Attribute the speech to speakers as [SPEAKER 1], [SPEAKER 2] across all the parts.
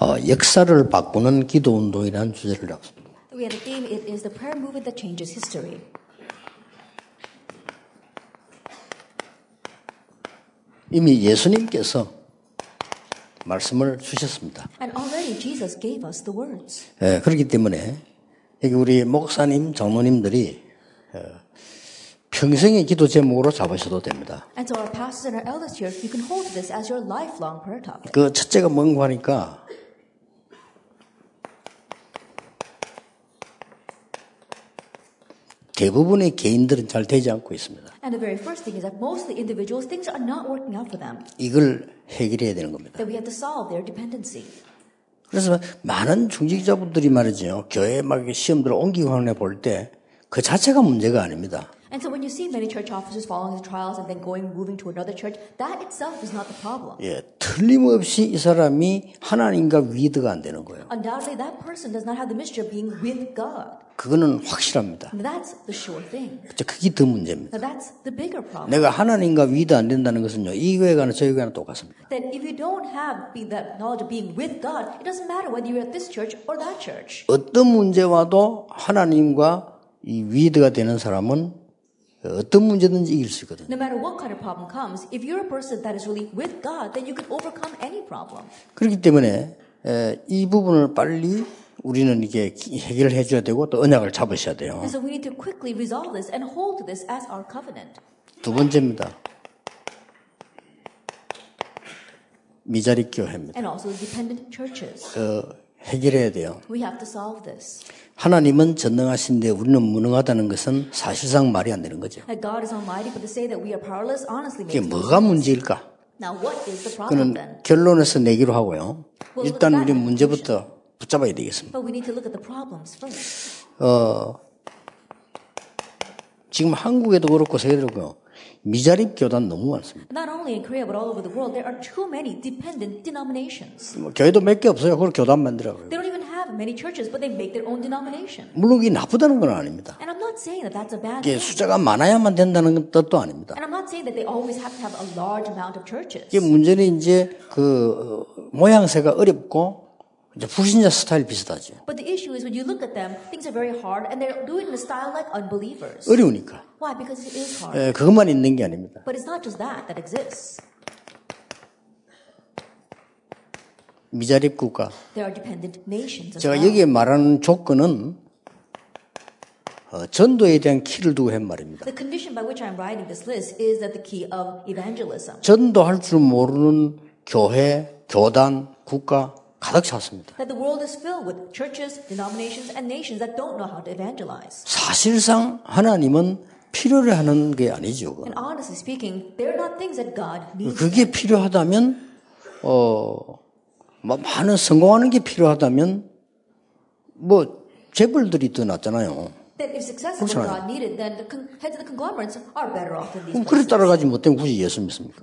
[SPEAKER 1] 어, 역사를 바꾸는 기도 운동이라는 주제를 잡습니다.
[SPEAKER 2] We had a theme. It is the prayer movement that changes history.
[SPEAKER 1] 이미 예수님께서 말씀을 주셨습니다.
[SPEAKER 2] And already Jesus gave us the words.
[SPEAKER 1] 예, 그렇기 때문에 여기 우리 목사님, 장로님들이 어, 평생의 기도 제목으로 잡으셔도 됩니다.
[SPEAKER 2] And to our pastors and our elders here, you can hold this as your lifelong prayer topic.
[SPEAKER 1] 그 첫째가 뭔가 하니까 대부분의 개인들은 잘 되지 않고 있습니다.
[SPEAKER 2] And the very first thing is that most of the individuals, things are not working out for them.
[SPEAKER 1] 이걸 해결해야 되는 겁니다.
[SPEAKER 2] That we have to solve their dependency.
[SPEAKER 1] 그래서 많은 중직자분들이 말이죠. 교회 막 시험들을 옮기고 하는 볼때 그 자체가 문제가 아닙니다.
[SPEAKER 2] And so when you see many church officers following the trials and then going, moving to another church, that itself is not the problem.
[SPEAKER 1] 예, 틀림없이 이 사람이 하나님과 위드가 안 되는 거예요.
[SPEAKER 2] Undoubtedly, that person does not have the mystery of being with God.
[SPEAKER 1] 그거는 확실합니다.
[SPEAKER 2] And that's the sure thing.
[SPEAKER 1] 그렇죠. 그게 더 문제입니다.
[SPEAKER 2] That's the bigger problem.
[SPEAKER 1] 내가 하나님과 위드 안 된다는 것은요, 이 교회 가나 저 교회 가나 똑같습니다.
[SPEAKER 2] That if you don't have that knowledge of being with God, it doesn't matter whether you're at this church or that church.
[SPEAKER 1] 어떤 문제 와도 하나님과 이 위드가 되는 사람은 어떤 문제든지 이길 수 있거든요.
[SPEAKER 2] No matter what kind of problem comes, if you're a person that is really with God, then you can overcome any problem.
[SPEAKER 1] 그렇기 때문에 에, 이 부분을 빨리 우리는 이게 해결해 줘야 되고 또 언약을 잡으셔야 돼요.
[SPEAKER 2] And so we need to quickly resolve this and hold this as our covenant.
[SPEAKER 1] 두 번째입니다. 미자립 교회입니다.
[SPEAKER 2] And also dependent churches.
[SPEAKER 1] 어, 해결해야 돼요.
[SPEAKER 2] We have to solve this.
[SPEAKER 1] 하나님은 전능하신데 우리는 무능하다는 것은 사실상 말이 안 되는 거죠. 이게 뭐가. 문제일까? 그는 결론에서 내기로 하고요. 일단 우리 문제부터 붙잡아야 되겠습니다. 어, 지금 한국에도 그렇고 세계도 그렇고 미자립 교단 너무 많습니다. 뭐 교회도 몇 개 없어요. 그걸 교단 만들라고요.
[SPEAKER 2] Many churches, but they make their own denomination.
[SPEAKER 1] 물론 이게 나쁘다는 건 아닙니다.
[SPEAKER 2] And I'm not saying that that's a bad
[SPEAKER 1] 이게
[SPEAKER 2] thing.
[SPEAKER 1] 숫자가 많아야만 된다는 뜻도 아닙니다.
[SPEAKER 2] And I'm not saying that they always have to have a large amount of churches.
[SPEAKER 1] 이게 문제는 이제 그 어, 모양새가 어렵고 이제 불신자 스타일 비슷하죠.
[SPEAKER 2] But the issue is when you look at them, things are very hard and they're doing a style like unbelievers.
[SPEAKER 1] 어려우니까.
[SPEAKER 2] Why? Because it is hard.
[SPEAKER 1] 에, 그것만 있는 게 아닙니다.
[SPEAKER 2] But it's not just that that exists.
[SPEAKER 1] 미자립 국가. 제가. 여기에 말하는 조건은 어, 전도에 대한 키를 두고 한 말입니다. 전도할 줄 모르는 교회, 교단, 국가 가득 찼습니다.
[SPEAKER 2] Churches.
[SPEAKER 1] 사실상 하나님은 필요로 하는 게 아니죠.
[SPEAKER 2] speaking.
[SPEAKER 1] 그게 필요하다면 어 뭐 많은 성공하는 게 필요하다면 뭐 재벌들이 더 낫잖아요.
[SPEAKER 2] These
[SPEAKER 1] 그럼 그래. 따라가지 못하면 굳이 예수 믿습니까?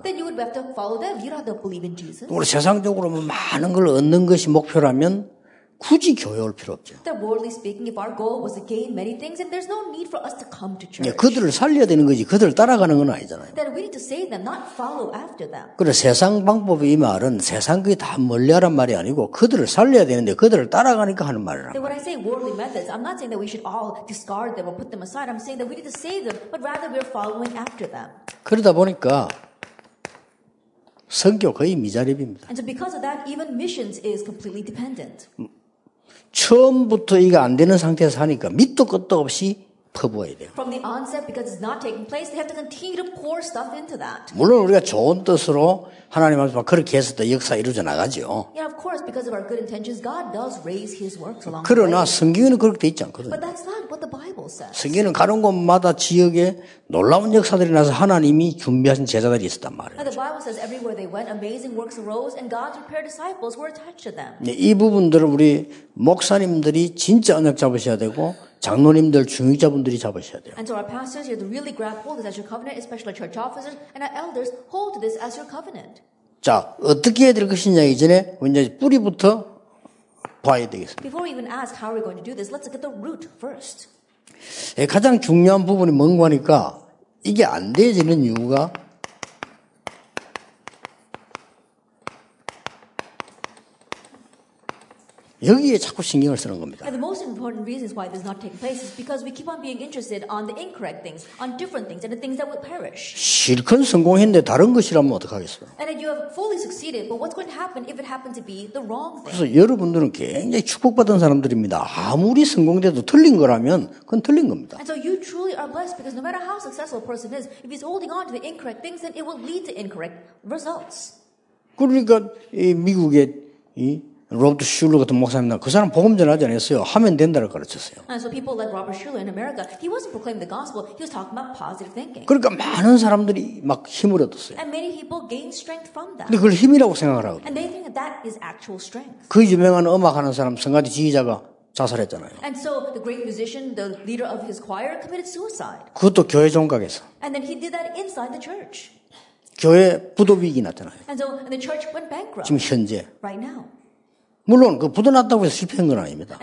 [SPEAKER 1] 우리 세상적으로 뭐 많은 걸 얻는 것이 목표라면 굳이 교회 올 필요 없죠.
[SPEAKER 2] That worldly speaking, if our goal was to gain many things, then there's no need for us to come to
[SPEAKER 1] 예,
[SPEAKER 2] church.
[SPEAKER 1] 그들을 살려야 되는 거지 그들을 따라가는 건 아니잖아요.
[SPEAKER 2] Then we need to save them, not follow after them.
[SPEAKER 1] 그래 세상 방법이 이 말은 세상 그게 다 멀리하란 말이 아니고 그들을 살려야 되는데 그들을 따라가니까 하는 말이라.
[SPEAKER 2] Then when I say worldly methods, I'm not saying that we should all discard them or put them aside. I'm saying that we need to save them, but rather we're following after them.
[SPEAKER 1] 그러다 보니까 선교 거의 미자립입니다.
[SPEAKER 2] And so because of that, even missions is completely dependent.
[SPEAKER 1] 처음부터 이거 안 되는 상태에서 하니까 밑도 끝도 없이 퍼부어야 돼요.
[SPEAKER 2] From the onset, because it's not taking place, they have to continue to pour stuff into that.
[SPEAKER 1] 물론 우리가 좋은 뜻으로 하나님 앞에서 그렇게 해서 또 역사 이루어져 나가죠.
[SPEAKER 2] Yeah, of course, because of our good intentions, God does raise His works along the
[SPEAKER 1] 그러나. 성경에는 그렇게 돼 있지 않거든요.
[SPEAKER 2] But that's not what the Bible says.
[SPEAKER 1] 성경에는 가는 곳마다 지역에 놀라운 역사들이 나서 하나님이 준비하신 제자들이 있었단 말이에요.
[SPEAKER 2] And the Bible says everywhere they went, amazing works arose, and God's prepared disciples were attached to them.
[SPEAKER 1] 네, 이 부분들을 우리 목사님들이 진짜 언약 잡으셔야 되고 장로님들 중직자분들이 잡으셔야 돼요.
[SPEAKER 2] And so our pastors, have to really grab hold of this as your covenant, especially church officers, and our elders hold to this as your covenant.
[SPEAKER 1] 자 어떻게 해야 될 것이냐 이전에 이제 뿌리부터 봐야 되겠습니다.
[SPEAKER 2] Before we even ask how we're going to do this, let's look at the root first.
[SPEAKER 1] 예, 가장 중요한 부분이 뭔가 하니까 이게 안 되어지는 이유가 여기에 자꾸 신경을 쓰는 겁니다.
[SPEAKER 2] And the most important reasons why this is not taking place is because we keep on being interested on the incorrect things, on different things, and the things that will perish.
[SPEAKER 1] 실컷 성공했는데 다른 것이라면 어떡하겠어요?
[SPEAKER 2] And then you have fully succeeded, but what's going to happen if it happened to be the wrong thing?
[SPEAKER 1] 그래서 여러분들은 굉장히 축복받은 사람들입니다. 아무리 성공돼도 틀린 거라면 그건 틀린 겁니다.
[SPEAKER 2] And so you truly are blessed because no matter how successful a person is, if he's holding on to the incorrect things, then it will lead to incorrect results.
[SPEAKER 1] 그러니까 이 미국의 이 로버트 슐러 같은 목사님 그 사람 복음 전하지 않았어요. 하면 된다를 가르쳤어요.
[SPEAKER 2] And so people like Robert Schuller in America, he wasn't proclaiming the gospel, he was talking about positive thinking.
[SPEAKER 1] 그러니까 많은 사람들이 막 힘을 얻었어요.
[SPEAKER 2] And many people gain strength from that.
[SPEAKER 1] 근데 그걸 힘이라고 하거든요.
[SPEAKER 2] And they think that that is actual strength.
[SPEAKER 1] 그 유명한 음악하는 사람 성가대 지휘자가 자살했잖아요.
[SPEAKER 2] And so the great musician, the leader of his choir, committed suicide.
[SPEAKER 1] 그것도 교회 종각에서
[SPEAKER 2] And then he did that inside the church.
[SPEAKER 1] 교회 부도 위기 나타나요.
[SPEAKER 2] And so and the church went bankrupt
[SPEAKER 1] 지금 현재
[SPEAKER 2] right now.
[SPEAKER 1] 물론 그 부도 났다고 해서 실패한 건 아닙니다.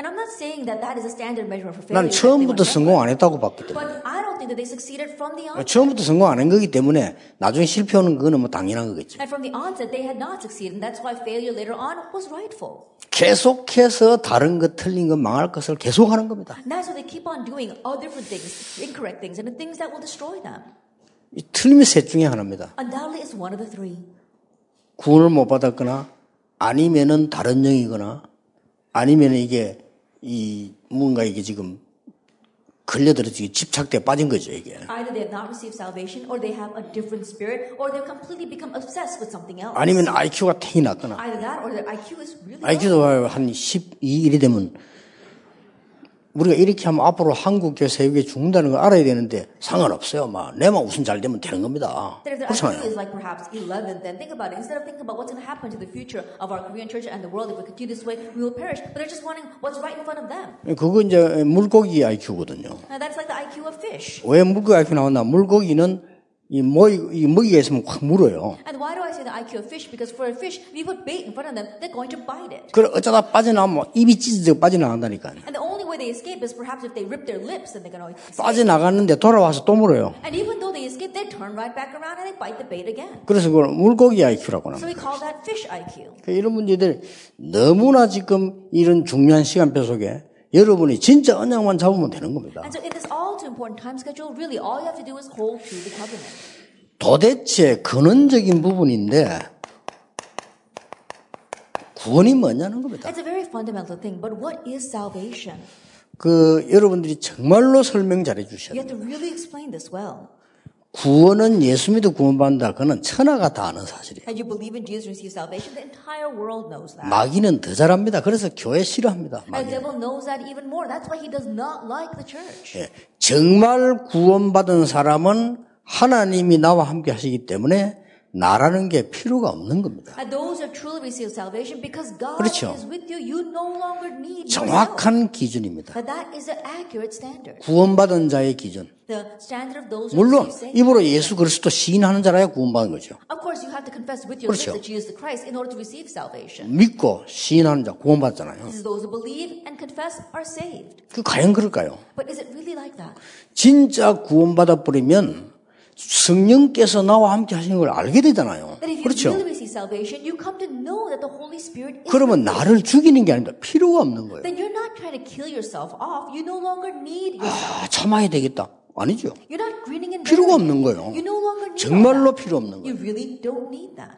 [SPEAKER 1] 난 처음부터 성공 안 했다고 봤기. 때문에. 처음부터 성공 안 한 거기 때문에 나중에 실패하는 거는 뭐 당연한 거겠죠. 계속해서 다른 것 틀린 것 망할 것을 계속하는 겁니다.
[SPEAKER 2] And that's why they keep on doing all different things, incorrect things, and the things that will destroy them.
[SPEAKER 1] 이 틀림이 셋 중에 하나입니다. 구원을 못 받았거나 아니면은 다른 영이거나 아니면 이게 이 뭔가 이게 지금 걸려들어지게 집착돼 빠진 거죠 이게.
[SPEAKER 2] Either they have not received salvation, or they have a different spirit, or they've completely become obsessed with something else.
[SPEAKER 1] 아니면 IQ가 탱이 났거나
[SPEAKER 2] Either that, or their IQ is really.
[SPEAKER 1] IQ도 한 12, 1이 되면 우리가 이렇게 하면 앞으로 한국 교회 세계 죽는다는 걸 알아야 되는데 상관없어요. 막 내만 우선 잘 되면 되는 겁니다. 그렇잖아요.
[SPEAKER 2] is like perhaps 11, then think about it. Instead of thinking about what's going to happen to the future of our Korean church and the world, if we continue this way, we will perish. But they're just wanting what's right in front of them.
[SPEAKER 1] 그거 이제 물고기 IQ거든요.
[SPEAKER 2] And that's like the IQ of fish.
[SPEAKER 1] 왜 물고기 IQ 나왔나? 물고기는 이 먹이, 이 먹이가 있으면 확 물어요.
[SPEAKER 2] And why do I say the IQ of fish? Because for a fish, if you put bait in front of them, they're going to bite it.
[SPEAKER 1] 그래 어쩌다 빠져나오면 입이 찢어져 빠져나간다니까요.
[SPEAKER 2] And the only way they escape is perhaps if they rip their lips, then they can always escape.
[SPEAKER 1] 빠져나갔는데 돌아와서 또 물어요.
[SPEAKER 2] And even though they escape, they turn right back around and they bite the bait again.
[SPEAKER 1] 그래서 그걸 물고기 IQ라고
[SPEAKER 2] So
[SPEAKER 1] 합니다.
[SPEAKER 2] we call that fish IQ.
[SPEAKER 1] 이런 문제들 너무나 지금 이런 중요한 시간표 속에 여러분이 진짜 언약만 잡으면 되는 겁니다.
[SPEAKER 2] And so in this all important time schedule, really all you have to do is hold to the covenant.
[SPEAKER 1] 도대체 근원적인 부분인데 구원이 뭐냐는 겁니다.
[SPEAKER 2] It's a very fundamental thing, but what is salvation?
[SPEAKER 1] 그 여러분들이 정말로 설명 잘해 주셔야
[SPEAKER 2] You
[SPEAKER 1] 돼요.
[SPEAKER 2] have to really explain this well.
[SPEAKER 1] 구원은 예수 믿어 구원받는다. 그는 천하가 다 아는 사실이에요. 마귀는 더 잘합니다. 그래서 교회 싫어합니다.
[SPEAKER 2] Like.
[SPEAKER 1] 예, 정말 구원받은 사람은 하나님이 나와 함께 하시기 때문에 나라는 게 필요가 없는 겁니다. 그렇죠. 정확한 기준입니다. 구원받은 자의 기준. 물론. 입으로 예수 그리스도 시인하는 자라야 구원받은 거죠. 그렇죠. 믿고 시인하는 자 구원받잖아요. 그 과연 그럴까요? 진짜 구원받아 버리면 성령께서 나와 함께 하시는 걸 알게 되잖아요.
[SPEAKER 2] That if you
[SPEAKER 1] 그렇죠?
[SPEAKER 2] really receive salvation, you come to know that the Holy Spirit is
[SPEAKER 1] 그러면. 나를 죽이는 게 아닙니다. 필요가 없는 거예요.
[SPEAKER 2] Then you're not trying to kill yourself off. You no longer need yourself.
[SPEAKER 1] 아, 참아야 되겠다. 아니죠. 필요가 없는. 거예요. 정말로. 필요 없는 거예요.
[SPEAKER 2] really don't need that.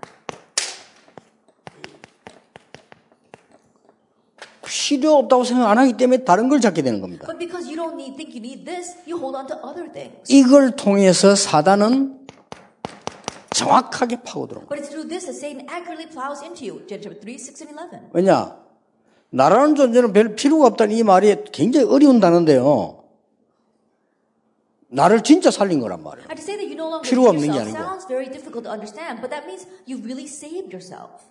[SPEAKER 1] 필요 없다고 생각 안 하기 때문에 다른 걸 찾게 되는 겁니다.
[SPEAKER 2] But because you don't need, think you need this, you hold on to other things.
[SPEAKER 1] 이걸 통해서 사단은 정확하게 파고들어온 거예요.
[SPEAKER 2] But it's through this that Satan accurately plows into you. Genesis 3, 6, and 11.
[SPEAKER 1] 왜냐? 나라는 존재는 별 필요가 없다는 이 말이 굉장히 어려운 단어인데요. 나를 진짜 살린 거란 말이에요.
[SPEAKER 2] No need
[SPEAKER 1] 없는 게 아니고.
[SPEAKER 2] really.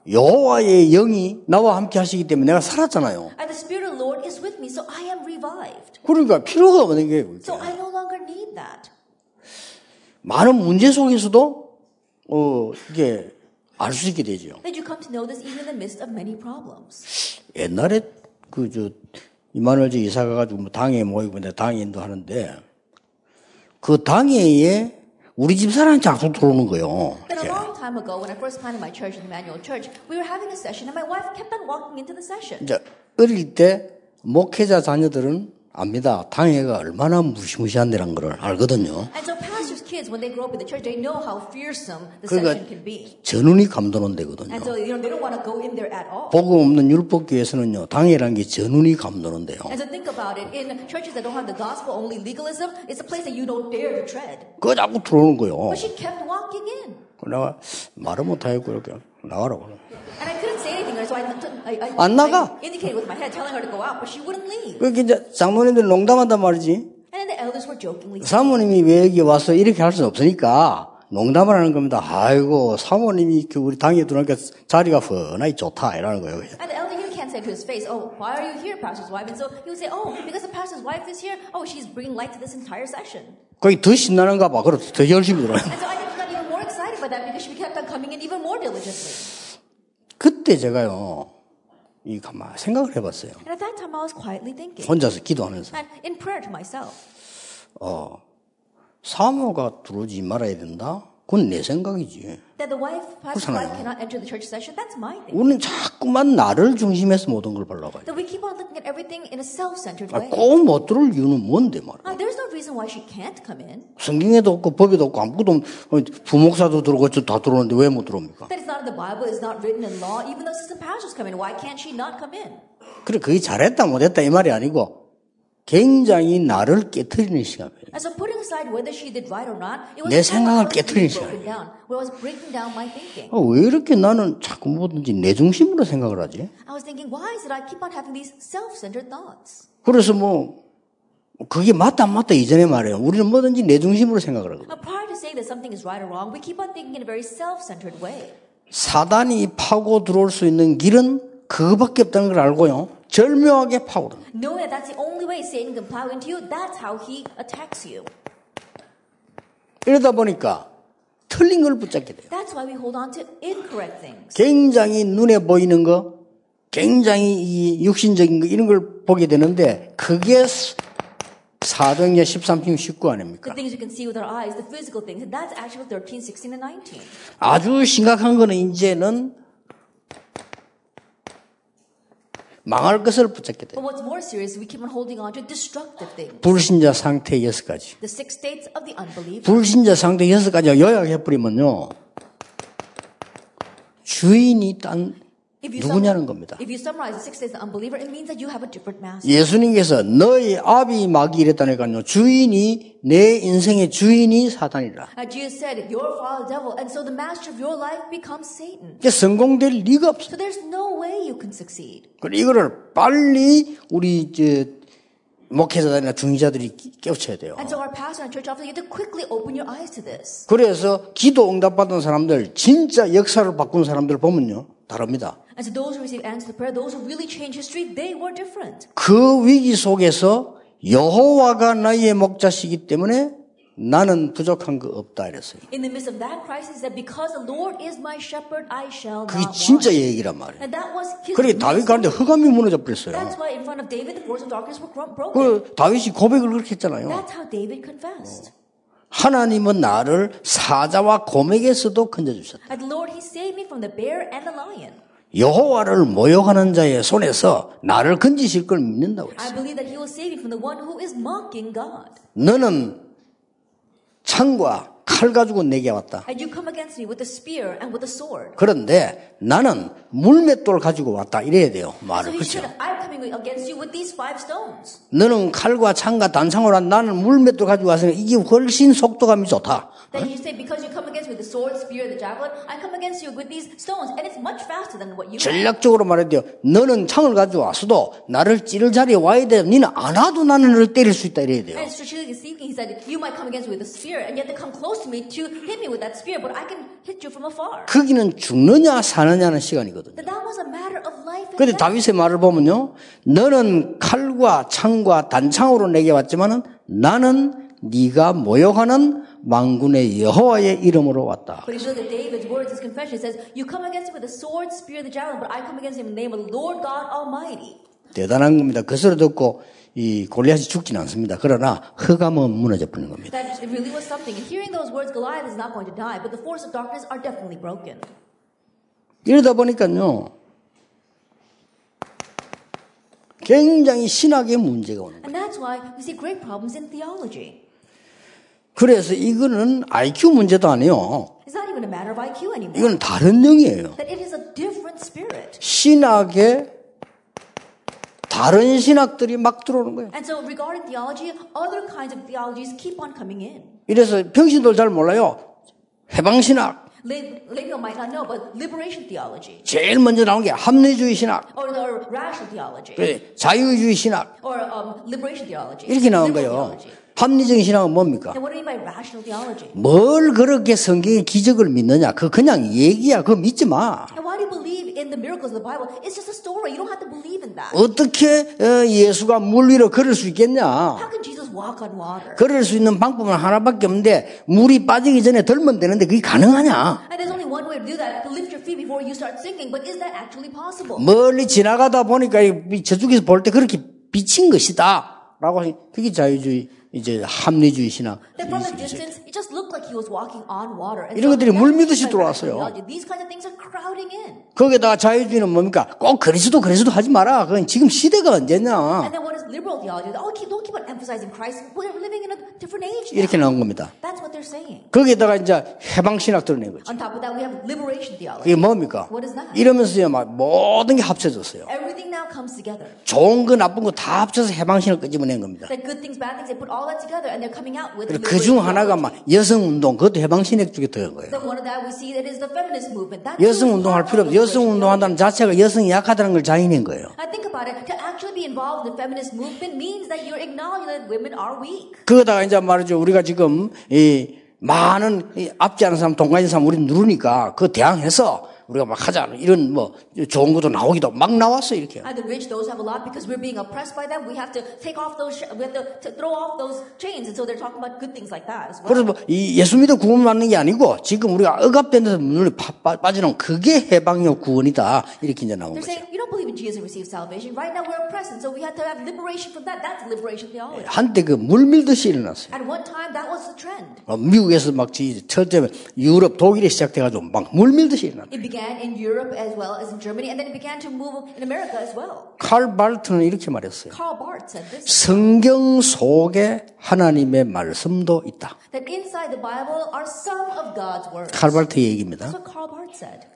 [SPEAKER 1] 여호와의 영이 나와 함께 하시기 때문에 내가 살았잖아요.
[SPEAKER 2] Me, so.
[SPEAKER 1] 그러니까 필요가 없는 게
[SPEAKER 2] So no.
[SPEAKER 1] 많은 문제 속에서도 어 이게 알 수 있게 되죠. 옛날에 그저 이만월 저 이사 가가지고 뭐 당회 모이고 내가 당회 인도하는데 그 당회에 우리 집 사람이 자꾸 들어오는 거예요.
[SPEAKER 2] Then a long time ago, when I first planted my church, the Emmanuel Church, we were having a session, and my wife kept on walking into the session.
[SPEAKER 1] 이제 어릴 때 목회자 자녀들은 압니다. 당회가 얼마나 무시무시한 데란 걸 알거든요.
[SPEAKER 2] And so kids, when they grow up in the church, they know how fearsome the
[SPEAKER 1] 그러니까
[SPEAKER 2] session can be.
[SPEAKER 1] 전운이 감도는 데거든요.
[SPEAKER 2] And so, you know, they don't want to go in there at all.
[SPEAKER 1] 복음 없는 율법교에서는요, 당회란 게 전운이 감도는 데요.
[SPEAKER 2] And so think about it, in churches that don't have the gospel, only legalism, it's a place that you don't dare to tread.
[SPEAKER 1] 그거 자꾸 들어오는 거예요.
[SPEAKER 2] But she kept walking in.
[SPEAKER 1] 내가 말을 못하겠고 이렇게 나가라고.
[SPEAKER 2] And I couldn't say anything, so I, I, I,
[SPEAKER 1] 안 나가.
[SPEAKER 2] I indicated with my head, telling her to go out, but she wouldn't leave.
[SPEAKER 1] 그렇게 이제 장로님들 농담한단 말이지. 사모님이 왜 여기 와서 이렇게 할 수는 없으니까 농담을 하는 겁니다. 아이고, 사모님이 그 우리 당에 들어오니까 자리가 훤하니 좋다. 이러는 거예요.
[SPEAKER 2] can't say to his face, "Oh, why are you here, pastor's wife?" And so he would say, "Oh, because the pastor's wife is here. Oh, she's bringing light to this entire session."
[SPEAKER 1] 거기 더 신나는가 봐. 그래서 더 열심히 들어요.
[SPEAKER 2] And so I got even more excited by that because she kept on coming in even more diligently.
[SPEAKER 1] 그때 제가요, 이 가만 생각을 해봤어요.
[SPEAKER 2] And at that time, I was quietly thinking
[SPEAKER 1] 혼자서 기도하면서.
[SPEAKER 2] and in prayer to myself,
[SPEAKER 1] 사모가 들어오지 말아야 된다? 그건 내 생각이지. 우리는 자꾸만 나를 중심해서 모든 걸 보려고 해요. 아,
[SPEAKER 2] way.
[SPEAKER 1] 꼭못 들어올 이유는 뭔데 말이야.
[SPEAKER 2] Uh.
[SPEAKER 1] 성경에도 없고 법에도 없고 아무것도 없 부목사도 들어오고 저다 들어오는데 왜 못 들어옵니까? 그래, 그게 잘했다 못했다 이 말이 아니고 굉장히 나를 깨트리는 시간이에요.
[SPEAKER 2] And so putting aside whether she did right or not, it was
[SPEAKER 1] 내 생각을
[SPEAKER 2] thinking.
[SPEAKER 1] 아, 왜 이렇게 나는 자꾸 뭐든지 내 중심으로 생각을 하지?
[SPEAKER 2] I was thinking, why is it I keep on having these self-centered thoughts?
[SPEAKER 1] 그래서 뭐 그게 맞다 안 맞다 이전에 말해요. 우리는 뭐든지 내 중심으로 생각을 하거든.
[SPEAKER 2] Now, prior to saying that something is right or wrong, we keep on thinking in a very self-centered way.
[SPEAKER 1] 사단이 파고 들어올 수 있는 길은 그거밖에 없다는 걸 알고요. 절묘하게 파고들어.
[SPEAKER 2] Knowing that that's the only way Satan can plow into you, that's how he attacks you.
[SPEAKER 1] 이러다 보니까 틀린 걸 붙잡게 돼요.
[SPEAKER 2] That's why we hold on to incorrect things.
[SPEAKER 1] 굉장히 눈에 보이는 거, 굉장히 이 육신적인 거 이런 걸 보게 되는데 그게 사도행전 13편 19 아닙니까?
[SPEAKER 2] The things we can see with our eyes, the physical things, and that's actually 13, 16, and 19.
[SPEAKER 1] 아주 심각한 거는 이제는 망할 것을 붙잡게 돼요.
[SPEAKER 2] But what's more serious, we keep on holding on to destructive things.
[SPEAKER 1] 불신자 상태 여섯 가지.
[SPEAKER 2] The six states of the unbeliever.
[SPEAKER 1] 불신자 상태 여섯 가지 요약해 버리면요. 주인이 딴 누구냐는 겁니다. 예수님께서 너희 아비 마귀 이랬다니까요. 주인이 내 인생의 주인이 사단이라.
[SPEAKER 2] Uh.
[SPEAKER 1] 이게 성공될 리가 없어. 그래 이거를 빨리 우리 저 목회자들이나 중의자들이 끼- 깨우쳐야 돼요. 그래서 기도 응답받은 사람들, 진짜 역사를 바꾼 사람들 보면요. 다릅니다.
[SPEAKER 2] And so those who receive answers to prayer, those who really change history, they were different.
[SPEAKER 1] 그 위기 속에서 여호와가 나의 목자시기 때문에 나는 부족한 거 없다 이랬어요.
[SPEAKER 2] In the midst of that crisis, that because the Lord is my shepherd, I shall
[SPEAKER 1] 그게
[SPEAKER 2] not
[SPEAKER 1] 진짜
[SPEAKER 2] want.
[SPEAKER 1] 얘기란 말이에요.
[SPEAKER 2] And that was his
[SPEAKER 1] 그래 다윗. 가는데 흑암이 무너져 버렸어요.
[SPEAKER 2] That's why in front of David, the force of darkness were broken.
[SPEAKER 1] 그 다윗이 고백을 그렇게 했잖아요.
[SPEAKER 2] That's how David confessed.
[SPEAKER 1] 하나님은 나를 사자와 곰에게서도 건져주셨다.
[SPEAKER 2] And the Lord, He saved me from the bear and the lion.
[SPEAKER 1] 여호와를 모욕하는 자의 손에서 나를 건지실 걸 믿는다고 했어요.
[SPEAKER 2] believe that He will save me from the one who is mocking God.
[SPEAKER 1] 너는 창과 칼 가지고 내게 왔다. 그런데 나는 물맷돌 가지고 왔다. 이래야 돼요. 말을. 그렇죠? 너는 칼과 창과 단창으로 한 나는 물맷돌 가지고 왔으니까 이게 훨씬 속도감이 좋다. 전략적으로 말해도 너는 창을 가지고 왔어도 나를 찌를 자리에 와야 돼. 너는 안 와도 나는 너를 때릴 수 있다. 이래야 돼요.
[SPEAKER 2] Close me to hit me with that spear, but I can hit you from afar.
[SPEAKER 1] 거기는 죽느냐 사느냐는 시간이거든요.
[SPEAKER 2] That that was a matter of life and
[SPEAKER 1] 근데
[SPEAKER 2] death.
[SPEAKER 1] 다윗의 말을 보면요. 너는 칼과 창과 단창으로 내게 왔지만은 나는 네가 모욕하는 망군의 여호와의 이름으로 왔다.
[SPEAKER 2] But if you look at David's words, his confession, it says, You come against him with the sword, spear, the javelin, but I come against him in the name of the Lord God Almighty.
[SPEAKER 1] 대단한 겁니다. 그 소리 듣고 이 골리앗이 죽지는 않습니다. 그러나 흑암은 무너져 버리는 겁니다.
[SPEAKER 2] That it really was something. And hearing those words, Goliath is not going to die, but the force of darkness are definitely broken.
[SPEAKER 1] 이러다 보니까요. 굉장히 신학의 문제가 오는 거예요.
[SPEAKER 2] And that's why we see great problems in theology.
[SPEAKER 1] 그래서 이거는 IQ 문제도 아니에요. 이건 다른 영이에요.
[SPEAKER 2] That it is a different spirit.
[SPEAKER 1] 신학에 다른 신학들이 막 들어오는 거예요.
[SPEAKER 2] And so regarding theology, other kinds of theologies keep on coming in.
[SPEAKER 1] 이래서 평신도를 잘 몰라요. 해방신학.
[SPEAKER 2] Lay, lay people might not know, but liberation theology,
[SPEAKER 1] 제일 먼저 나온 게 합리주의 신학,
[SPEAKER 2] or the rational theology,
[SPEAKER 1] 그래, 자유주의 신학.
[SPEAKER 2] or um, liberation theology.
[SPEAKER 1] 이렇게 나온 거예요.
[SPEAKER 2] theology.
[SPEAKER 1] 합리적인 신학은 뭡니까? 뭘 그렇게 성경의 기적을 믿느냐? 그 그냥 얘기야. 그거 믿지 마. 어떻게 어, 예수가 물 위로 걸을 수 있겠냐? 걸을 수 있는 방법은 하나밖에 없는데 물이 빠지기 전에 덜면 되는데 그게 가능하냐? 멀리 지나가다 보니까 이- 저쪽에서 볼 때 그렇게 비친 것이다. 라고 하니 그게 자유주의, 이제 합리주의 신학.
[SPEAKER 2] And
[SPEAKER 1] 이런 것들이
[SPEAKER 2] that's
[SPEAKER 1] 물
[SPEAKER 2] what
[SPEAKER 1] 믿듯이
[SPEAKER 2] by
[SPEAKER 1] 들어왔어요. 거기다가 자유주의는 뭡니까? 꼭 그리스도 그리스도 하지 마라. 그건 지금 시대가 언제냐?
[SPEAKER 2] Oh.
[SPEAKER 1] 이렇게 나온 겁니다. 거기에다가 이제 해방 신학 들어낸 거죠. 이게 뭡니까? 이러면서요, 막 모든 게 합쳐졌어요. 좋은 거 나쁜 거 다 합쳐서 해방신을 끄집어낸 겁니다.
[SPEAKER 2] The good things, bad things, they put all that together and they're coming out with
[SPEAKER 1] 그중
[SPEAKER 2] liberation
[SPEAKER 1] 하나가. 막 여성 운동, 그것도 해방신학 쪽에 들어간 거예요.
[SPEAKER 2] That
[SPEAKER 1] 여성 운동할 필요 없어요. 여성 운동한다는 자체가 여성이 약하다는 걸 자인한 거예요. 그거다가 이제 말이죠. 우리가 지금 이 많은 이 앞지 않은 사람, 동가인 사람 우리 누르니까 그 대항해서 우리가 막 하자. 이런 뭐 좋은 것도 나오기도 막 나왔어 이렇게.
[SPEAKER 2] And the rich, those have a lot because we're being oppressed by them. We have to take off those, we have to, throw off those chains. And so they're talking about good things like that as well.
[SPEAKER 1] 그래서 뭐이 예수 믿어 구원 받는 게 아니고 지금 우리가 억압된 데서 빠- 빠지는 그게 해방이요 구원이다. 이렇게 이제 나온
[SPEAKER 2] They're
[SPEAKER 1] 거죠.
[SPEAKER 2] saying, you don't believe in Jesus and receive salvation. Right now we're oppressed. And so we have to have liberation from that. That's liberation theology.
[SPEAKER 1] 한때 그 물밀듯이 일어났어요.
[SPEAKER 2] At one time, that was the trend.
[SPEAKER 1] 어, 미국에서 막 지- 첫째 유럽 독일에 시작돼가지고 막 물밀듯이 일어났어요.
[SPEAKER 2] It began in Europe as well as in Germany. And then it began to move in America as well.
[SPEAKER 1] 칼 발트는 이렇게 말했어요.
[SPEAKER 2] Karl Barth said this.
[SPEAKER 1] 성경 속에 하나님의 말씀도 있다.
[SPEAKER 2] That inside the Bible are some of God's words.
[SPEAKER 1] 칼 발트의 얘기입니다.
[SPEAKER 2] That's what Karl Barth said.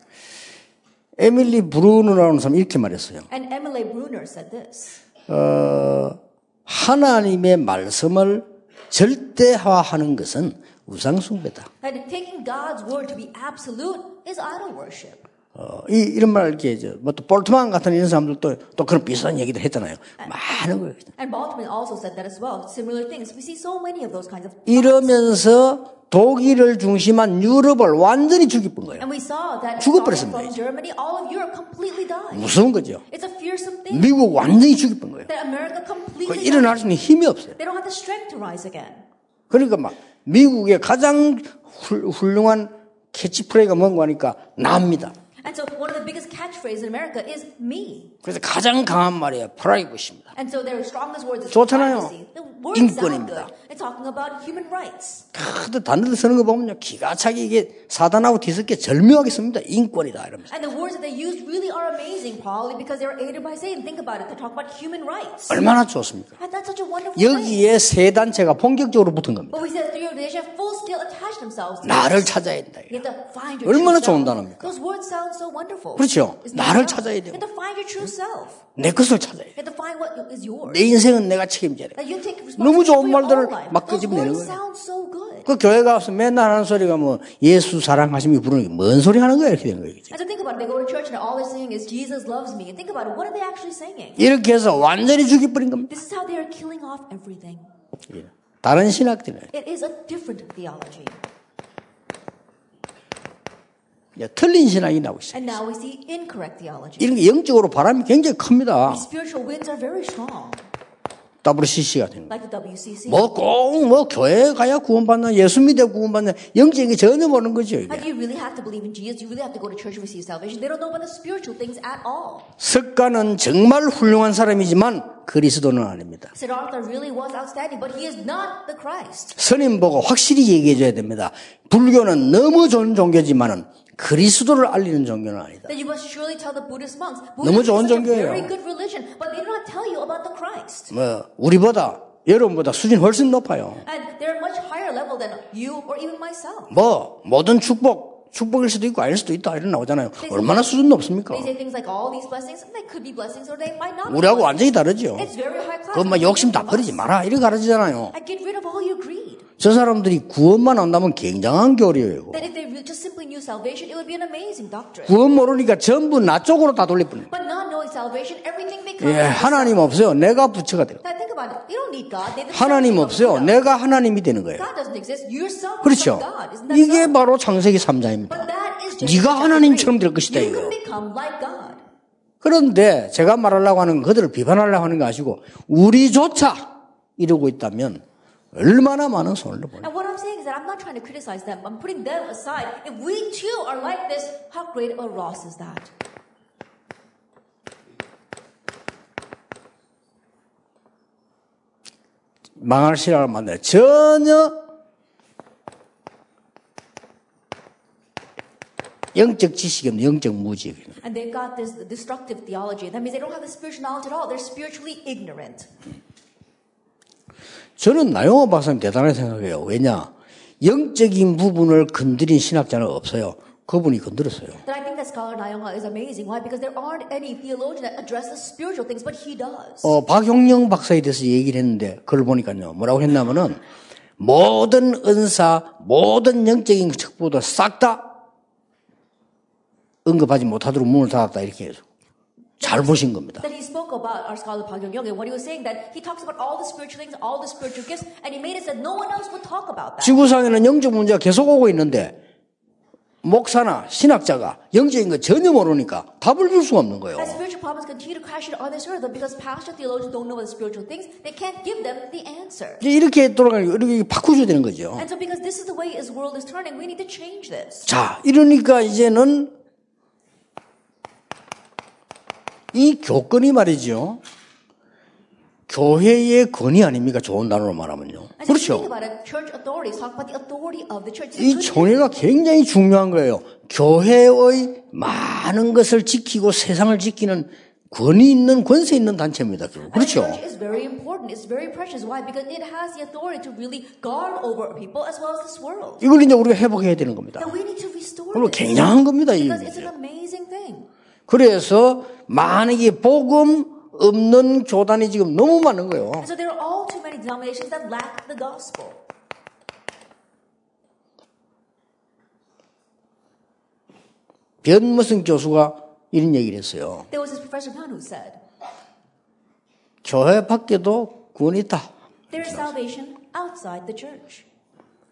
[SPEAKER 1] 에밀리 브루너라는 사람 이렇게 말했어요.
[SPEAKER 2] And Emily Brunner said this.
[SPEAKER 1] 어, 하나님의 말씀을 절대화하는 것은 우상숭배다.
[SPEAKER 2] That taking God's word to be absolute is idol worship.
[SPEAKER 1] 어, 이, 이런 말 이렇게 뭐또 볼트만 같은 이런 사람들도 또 그런 비슷한 얘기도 했잖아요. 많은 거예요.
[SPEAKER 2] And Baltman also said that as well. Similar things. We see so many of those kinds of
[SPEAKER 1] 이러면서 독일을 중심한 유럽을 완전히 죽이본 거예요. 죽어버렸습니다.
[SPEAKER 2] Germany.
[SPEAKER 1] 무서운 거죠. 미국 완전히 죽이본 거예요. 그 일어날. 수 있는 힘이 없어요. 그러니까 막 미국의 가장 훌, 훌륭한 캐치프레이가 뭔가 하니까 납니다.
[SPEAKER 2] And so one of the biggest catchphrases in America is me.
[SPEAKER 1] 그래서 가장 강한 말이에요. 프라이버시입니다.
[SPEAKER 2] And so their strongest words is
[SPEAKER 1] 좋잖아요.
[SPEAKER 2] privacy. The words sound
[SPEAKER 1] 인권입니다.
[SPEAKER 2] good. It's talking about human rights.
[SPEAKER 1] 크드 단들 쓰는 거 보면요. 기가 차게 이게 사단하고 뒤섞여 절묘하게 씁니다. 인권이다 이러면서.
[SPEAKER 2] And the words that they use really are amazing, probably because they're aided by Satan. Think about it. They talk about human rights.
[SPEAKER 1] 얼마나 좋습니까?
[SPEAKER 2] And that's such a wonderful thing.
[SPEAKER 1] 여기에 세 단체가 본격적으로 붙은 겁니다. 나를. 찾아야 된다. 얼마나
[SPEAKER 2] true
[SPEAKER 1] 좋은
[SPEAKER 2] self.
[SPEAKER 1] 단어입니까? 그렇죠. 나를 찾아야? 돼요. 내 것을 찾아야 돼.
[SPEAKER 2] You
[SPEAKER 1] 내 인생은 내가 책임져야 돼. 너무 좋은 말들을. 막 끄집어내는 거예요. 그 교회 가서 맨날 하는 소리가 뭐 예수 사랑하심이 부르는 게 뭔 소리 하는 거야 이렇게 되는 거예요. 그죠?
[SPEAKER 2] And so think about it. They go to church and all they're saying is Jesus loves me. And think about it. What are they actually saying?
[SPEAKER 1] 이렇게 해서 완전히 죽여버린 겁니다.
[SPEAKER 2] This is how they are killing off everything.
[SPEAKER 1] 예. 다른 신학들은
[SPEAKER 2] It is a different theology.
[SPEAKER 1] 이제 틀린 신학이 나오고 있어요.
[SPEAKER 2] And now we see incorrect theology.
[SPEAKER 1] 이런 게 영적으로 바람이 굉장히 큽니다.
[SPEAKER 2] Spiritual winds are very strong,
[SPEAKER 1] WCC가 거예요.
[SPEAKER 2] like the WCC.
[SPEAKER 1] 뭐꼭 뭐 교회 가야 구원받나 예수 믿어 구원받나 영적인 게 전혀 모르는 거죠. 이게.
[SPEAKER 2] Like you really have to believe in Jesus. You really have to go to church to receive salvation. They don't know about the spiritual things at all.
[SPEAKER 1] 석가는 정말 훌륭한 사람이지만 그리스도는 아닙니다.
[SPEAKER 2] Really.
[SPEAKER 1] 스님 보고 확실히 얘기해 줘야 됩니다. 불교는 너무 좋은 종교지만은 그리스도를 알리는 종교는 아니다. 너무 좋은 종교예요.
[SPEAKER 2] religion.
[SPEAKER 1] 뭐 우리보다 여러분보다 수준 훨씬 높아요. 뭐 모든 축복 축복일 수도 있고 아닐 수도 있다 이런 나오잖아요. 얼마나 수준 높습니까? 우리하고 완전히. 다르죠. 그뭐 욕심 다 버리지 마라 이렇게 가르치잖아요. 저 사람들이 구원만 안다면 굉장한 교리예요. 구원 모르니까 전부 나 쪽으로 다
[SPEAKER 2] everything becomes.
[SPEAKER 1] 예, 하나님 없어요. 내가 부처가 돼요. 하나님 없어요. 내가 하나님이 되는 거예요. 그렇죠. 이게? 바로 창세기 3장입니다.
[SPEAKER 2] But that is just
[SPEAKER 1] 네가 하나님처럼. 될 것이다,
[SPEAKER 2] God.
[SPEAKER 1] 그런데 제가 말하려고 하는 건 그들을 비판하려고 하는 거 아시고 우리조차 이러고 있다면 얼마나 많은 손을 보내.
[SPEAKER 2] And what I'm saying is that I'm not trying to criticize them. I'm putting them aside. If we too are like this, how great a loss is that?
[SPEAKER 1] 망할 신앙을 만나 전혀 영적 지식이 없는 영적 무지.
[SPEAKER 2] And they've got this destructive theology. That means they don't have the spiritual knowledge at all. They're spiritually ignorant.
[SPEAKER 1] 저는 나영호 박사님 대단하게 생각해요. 왜냐? 영적인 부분을 건드린 신학자는 없어요. 그분이 건드렸어요.
[SPEAKER 2] That I think that scholar Nayonga is amazing. Why? Because there aren't any theologian that address the spiritual things, but he does.
[SPEAKER 1] 어, 박용영 박사에 대해서 얘기를 했는데 그걸 보니까요. 뭐라고 했냐면은 모든 은사, 모든 영적인 척보도 싹다 언급하지 못하도록 문을 닫았다 이렇게 해서 잘 보신 겁니다.
[SPEAKER 2] That he spoke about our scholar Park Young and what he was saying that he talks about all the spiritual things, all the spiritual gifts, and he made it that no one else would talk about that.
[SPEAKER 1] 지구상에는 영적 문제가 계속 오고 있는데 목사나 신학자가 영적인 거 전혀 모르니까 답을 줄 수가 없는 거예요.
[SPEAKER 2] As spiritual problems continue to crash on this earth, because pastor theologians don't know the spiritual things, they can't give them the answer.
[SPEAKER 1] 이렇게 돌아가니까 이렇게 바꾸셔야 되는 거죠.
[SPEAKER 2] And so because this is the way this world is turning, we need to change this.
[SPEAKER 1] 자, 이러니까 이제는 이 교권이 말이죠. 교회의 권위 아닙니까? 좋은 단어로 말하면요. 그렇죠. 이 총회가 굉장히 중요한 거예요. 교회의 많은 것을 지키고 세상을 지키는 권위 있는 권세 있는 단체입니다. 그렇죠. 이걸 이제 우리가 회복해야 되는 겁니다. 그리고. 굉장한 겁니다. 이 그래서 만약에 복음 없는 교단이 지금 너무 많은 거예요.
[SPEAKER 2] So there are all too many denominations that lack the gospel.
[SPEAKER 1] 변무슨 교수가 이런 얘기를 했어요.
[SPEAKER 2] There was this professor Pan who said,
[SPEAKER 1] 교회 밖에도 구원이 있다.
[SPEAKER 2] there is salvation outside the church.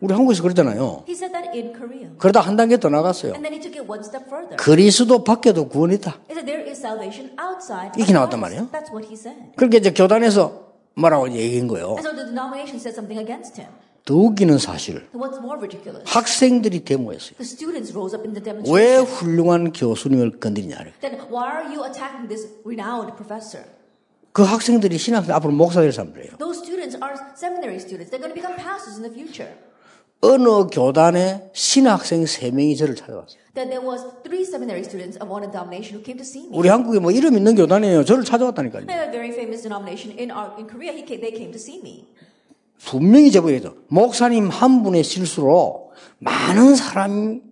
[SPEAKER 1] 우리 한국에서 그러잖아요. 그러다 한 단계 더 나갔어요. 그리스도 밖에도 구원이 있다. 이렇게 나왔단. 말이에요. 그렇게 이제 교단에서 뭐라고 얘기한 거예요. 더 웃기는 사실. 학생들이 데모했어요. 왜. 훌륭한 교수님을 건드리냐.
[SPEAKER 2] Then why are you attacking this renowned professor?
[SPEAKER 1] 그 학생들이 신학생 앞으로 목사 될 사람들이에요.
[SPEAKER 2] Those students are seminary students. They're going to become pastors in the future.
[SPEAKER 1] 어느 교단에 신학생 세 명이 저를 찾아왔어요.
[SPEAKER 2] That there was three seminary students of one denomination who came to see me.
[SPEAKER 1] 우리 한국에 뭐 이름 있는 교단이에요. 저를 찾아왔다니까요.
[SPEAKER 2] I have a very famous denomination in our in Korea. He came, they came to see me.
[SPEAKER 1] 분명히 제보해서 목사님 한 분의 실수로 많은 사람이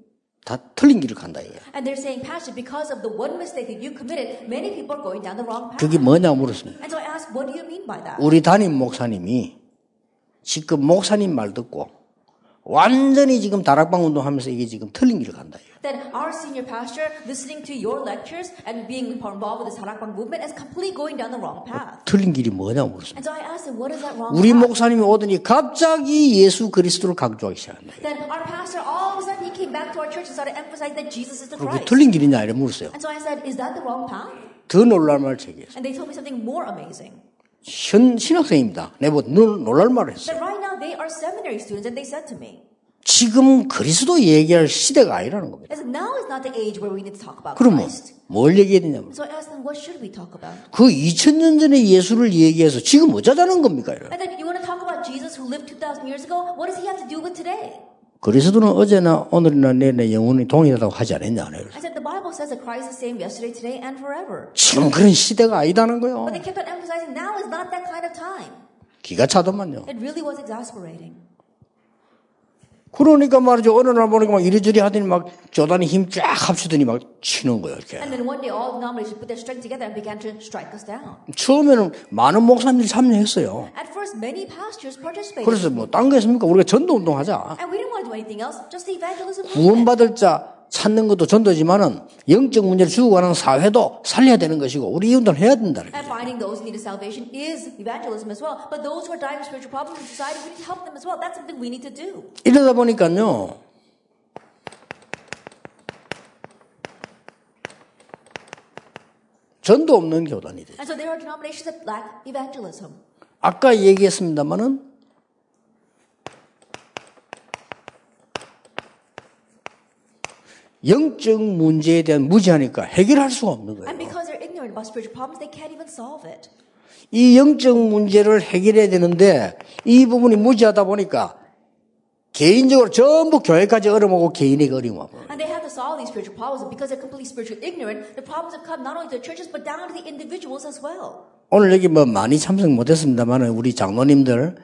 [SPEAKER 1] 다 틀린 길을 간다 이거예요.
[SPEAKER 2] And they're saying, Pastor, because of the one mistake that you committed, many people are going down the wrong path.
[SPEAKER 1] 그게 뭐냐 물었습니다.
[SPEAKER 2] And so I asked, what do you mean by that?
[SPEAKER 1] 우리 담임 목사님이 지금 목사님 말 듣고 완전히 지금 다락방 운동하면서 이게 지금 틀린 길을 간다.
[SPEAKER 2] Then our senior pastor, listening to your lectures and being involved with the Sarakbang movement, is completely going down the wrong path.
[SPEAKER 1] 틀린 길이 뭐냐 물었습니다.
[SPEAKER 2] And so I asked him, what is that wrong
[SPEAKER 1] 우리
[SPEAKER 2] path?
[SPEAKER 1] 목사님이 오더니 갑자기 예수 그리스도를 강조하기 시작한다.
[SPEAKER 2] Then our pastor, all of a sudden, he came back to our church and started emphasizing that Jesus is the Christ.
[SPEAKER 1] 틀린 길이냐 이래 물었어요.
[SPEAKER 2] And so I said, is that the wrong path?
[SPEAKER 1] 더 놀랄 말을 제기했어요.
[SPEAKER 2] And they told me something more amazing.
[SPEAKER 1] 현 신학생입니다. 내보 놀- 놀랄 말을 했어요.
[SPEAKER 2] That right now they are seminary students, and they said to me,
[SPEAKER 1] 지금 그리스도 얘기할 시대가 아니라는 겁니다.
[SPEAKER 2] I said, now is not the age where we need to talk about
[SPEAKER 1] 그러면. 뭘 얘기해야 되냐면
[SPEAKER 2] So them, what should we talk about?
[SPEAKER 1] 그 2000년 전의 예수를 얘기해서 지금 어쩌자는 겁니까? 이래.
[SPEAKER 2] I said, you want to talk about Jesus who lived 2,000 years ago? What does he have to do with today?
[SPEAKER 1] 그리스도는 어제나 오늘이나 내일이나 영원히 동일하다고 하지 않았냐? 안 해요. 지금 그런 시대가 아니다는 거요. 기가 차더만요.
[SPEAKER 2] It really was exasperating.
[SPEAKER 1] 그러니까 말이죠. 어느 날 보니까 막 이리저리 하더니 막 조단이 힘 쫙 합치더니 막 치는 거예요. 이렇게. 처음에는 많은 목사님들이 참여했어요.
[SPEAKER 2] At first, many pastors participated.
[SPEAKER 1] 그래서 뭐 딴 거 했습니까? 우리가 전도 운동하자. 구원받을 자 찾는 것도 전도지만은 영적 문제를 죽어가는 사회도 살려야 되는 것이고 우리 이 운동을 해야 된다.
[SPEAKER 2] And finding those who needed salvation is evangelism as well. But those who are dying of spiritual problems in society, we need to help them as well. That's something we need to do.
[SPEAKER 1] 이러다 보니까요. 전도 없는 교단이 돼.
[SPEAKER 2] And so there are denominations that lack evangelism.
[SPEAKER 1] 아까 얘기했습니다마는 영적 문제에 대한 무지하니까 해결할 수가 없는 거예요.
[SPEAKER 2] And because they're ignorant about spiritual problems, they can't even solve it.
[SPEAKER 1] 이 영적 문제를 해결해야 되는데 이 부분이 무지하다 보니까 개인적으로 전부 교회까지 얻어먹고 개인에게 어려움 와버려요.
[SPEAKER 2] And they have to solve these spiritual problems. And because they're completely spiritually ignorant, the problems have come not only to the churches, but down to the individuals as well.
[SPEAKER 1] 오늘 여기 뭐 많이 참석 못했습니다만 우리 장로님들,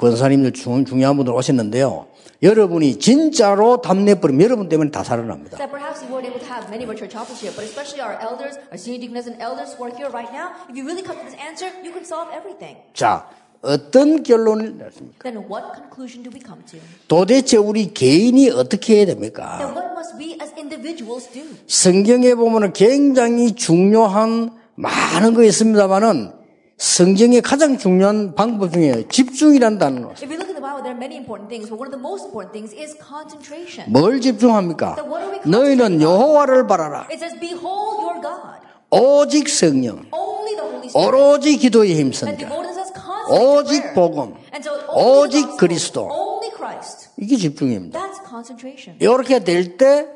[SPEAKER 1] 권사님들 중, 중요한 분들 오셨는데요. 여러분이 진짜로 답내버리면 여러분 때문에 다 살아납니다.
[SPEAKER 2] That perhaps we weren't able to have many of our church officers here, but especially our elders, our senior deaconess and elders who are here right now, if you really come to this answer, you can solve everything.
[SPEAKER 1] 자, 어떤 결론을 내렸습니까?
[SPEAKER 2] Then what conclusion do we come to?
[SPEAKER 1] 도대체 우리 개인이 어떻게 해야 됩니까?
[SPEAKER 2] Then what must we as individuals do?
[SPEAKER 1] 성경에 보면 굉장히 중요한 많은 거 있습니다만은 성경의 가장 중요한 방법 중에 집중이란 단어.
[SPEAKER 2] If you look at the Bible, there are many important things, but one of the most important things is concentration.
[SPEAKER 1] 뭘 집중합니까?
[SPEAKER 2] Then what are we
[SPEAKER 1] 너희는? 여호와를 바라라.
[SPEAKER 2] It says, Behold your God.
[SPEAKER 1] 오직 성령,
[SPEAKER 2] Only the Holy Spirit.
[SPEAKER 1] 오로지
[SPEAKER 2] devoted says constant
[SPEAKER 1] 오직. 복음,
[SPEAKER 2] And so only
[SPEAKER 1] 오직 그리스도.
[SPEAKER 2] only Christ.
[SPEAKER 1] 이게 집중입니다.
[SPEAKER 2] That's concentration.
[SPEAKER 1] 이렇게 될 때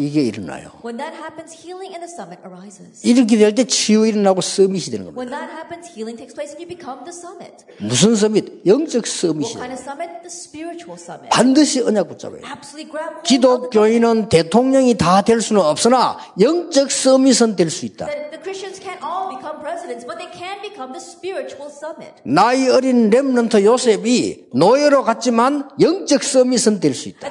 [SPEAKER 1] 이게 일어나요.
[SPEAKER 2] When that happens, healing in the summit arises.
[SPEAKER 1] 이렇게 될 때 치유 일어나고 서밋이 되는 겁니다.
[SPEAKER 2] When that happens, healing takes place and you become the summit.
[SPEAKER 1] 무슨 서밋? 영적
[SPEAKER 2] What
[SPEAKER 1] 서밋이에요.
[SPEAKER 2] kind of summit? The spiritual summit.
[SPEAKER 1] 반드시 언약 붙잡아요. 기독교인은 대통령이 다 될 수는 없으나 영적 서밋은 될 수 있다.
[SPEAKER 2] that the Christians can't all become presidents, but they can become the spiritual summit.
[SPEAKER 1] 나이 어린 렘넌트 요셉이 노예로 갔지만 영적 서밋은 될 수 있다.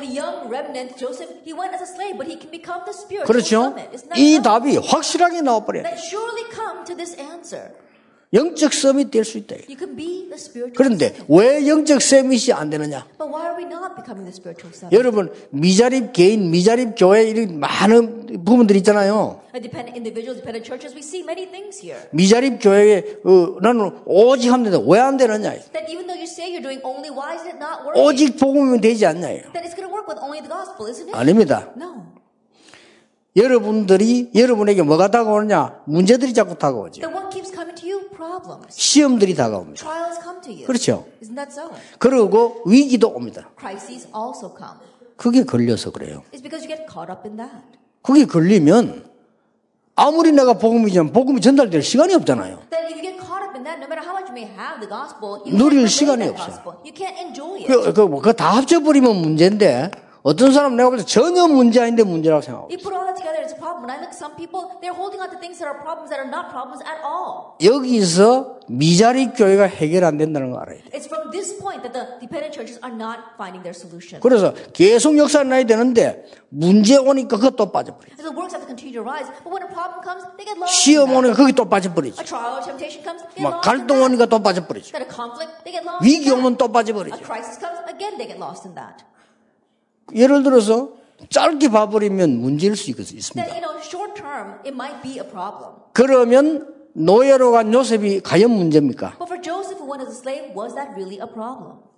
[SPEAKER 1] 그렇죠? 이? 답이 확실하게 나와버려요.
[SPEAKER 2] That surely come to this answer.
[SPEAKER 1] 영적 서밋 될수 있다.
[SPEAKER 2] You can be the spiritual
[SPEAKER 1] 그런데. 왜 영적 서밋이 안 되느냐?
[SPEAKER 2] But why are we not becoming the spiritual summit?
[SPEAKER 1] 여러분 미자립 개인, 미자립 교회 이런 많은 부분들이 있잖아요.
[SPEAKER 2] Dependent individuals, dependent churches, we see many things here.
[SPEAKER 1] 미자립 교회에 어, 나는 오직 하면 되는데 왜안 되느냐?
[SPEAKER 2] That even though you say you're doing only, why is it not working?
[SPEAKER 1] 오직 복음이면 되지 않냐요.
[SPEAKER 2] That it's going to work with only the gospel, isn't it?
[SPEAKER 1] 아닙니다.
[SPEAKER 2] No.
[SPEAKER 1] 여러분들이 여러분에게 뭐가 다가오느냐? 문제들이 자꾸 다가오죠.
[SPEAKER 2] Then what keeps coming to you? Problems.
[SPEAKER 1] 시험들이 다가옵니다.
[SPEAKER 2] Trials come to you.
[SPEAKER 1] 그렇죠.
[SPEAKER 2] Isn't that so?
[SPEAKER 1] 그리고 위기도 옵니다.
[SPEAKER 2] Crises also come.
[SPEAKER 1] 그게 걸려서 그래요.
[SPEAKER 2] It's because you get caught up in that.
[SPEAKER 1] 그게 걸리면 아무리 내가 복음이지만 복음이 전달될 시간이 없잖아요. 누릴 시간이 없어요.
[SPEAKER 2] it.
[SPEAKER 1] 그, 그, 뭐, 그거 다 합쳐버리면 문제인데, 어떤 사람 내가 볼 때 전혀 문제 아닌데 문제라고 생각하고.
[SPEAKER 2] You put all that together, it's a problem. When I look at some people, they're holding on to things that are problems that are not problems at all.
[SPEAKER 1] 여기서 미자립 교회가 해결 안 된다는 거 알아야 돼.
[SPEAKER 2] It's from this point that the dependent churches are not finding their solution.
[SPEAKER 1] 그래서 계속 역사를 나야 되는데, 문제 오니까 그것도 빠져버려.
[SPEAKER 2] So the works have to continue to rise, but when a problem comes, they get lost.
[SPEAKER 1] 시험. 오니까 거기 또 빠져버리지.
[SPEAKER 2] A trial or temptation comes, they get
[SPEAKER 1] 막
[SPEAKER 2] lost.
[SPEAKER 1] 갈등. 오니까 또 빠져버리지.
[SPEAKER 2] That a conflict, they get lost.
[SPEAKER 1] 위기. 오면 또
[SPEAKER 2] A
[SPEAKER 1] 빠져버리지.
[SPEAKER 2] crisis comes, again they get lost in that.
[SPEAKER 1] 예를 들어서, 짧게 봐버리면 문제일 수 있- 있습니다. 그러면 노예로 간 요셉이 과연 문제입니까?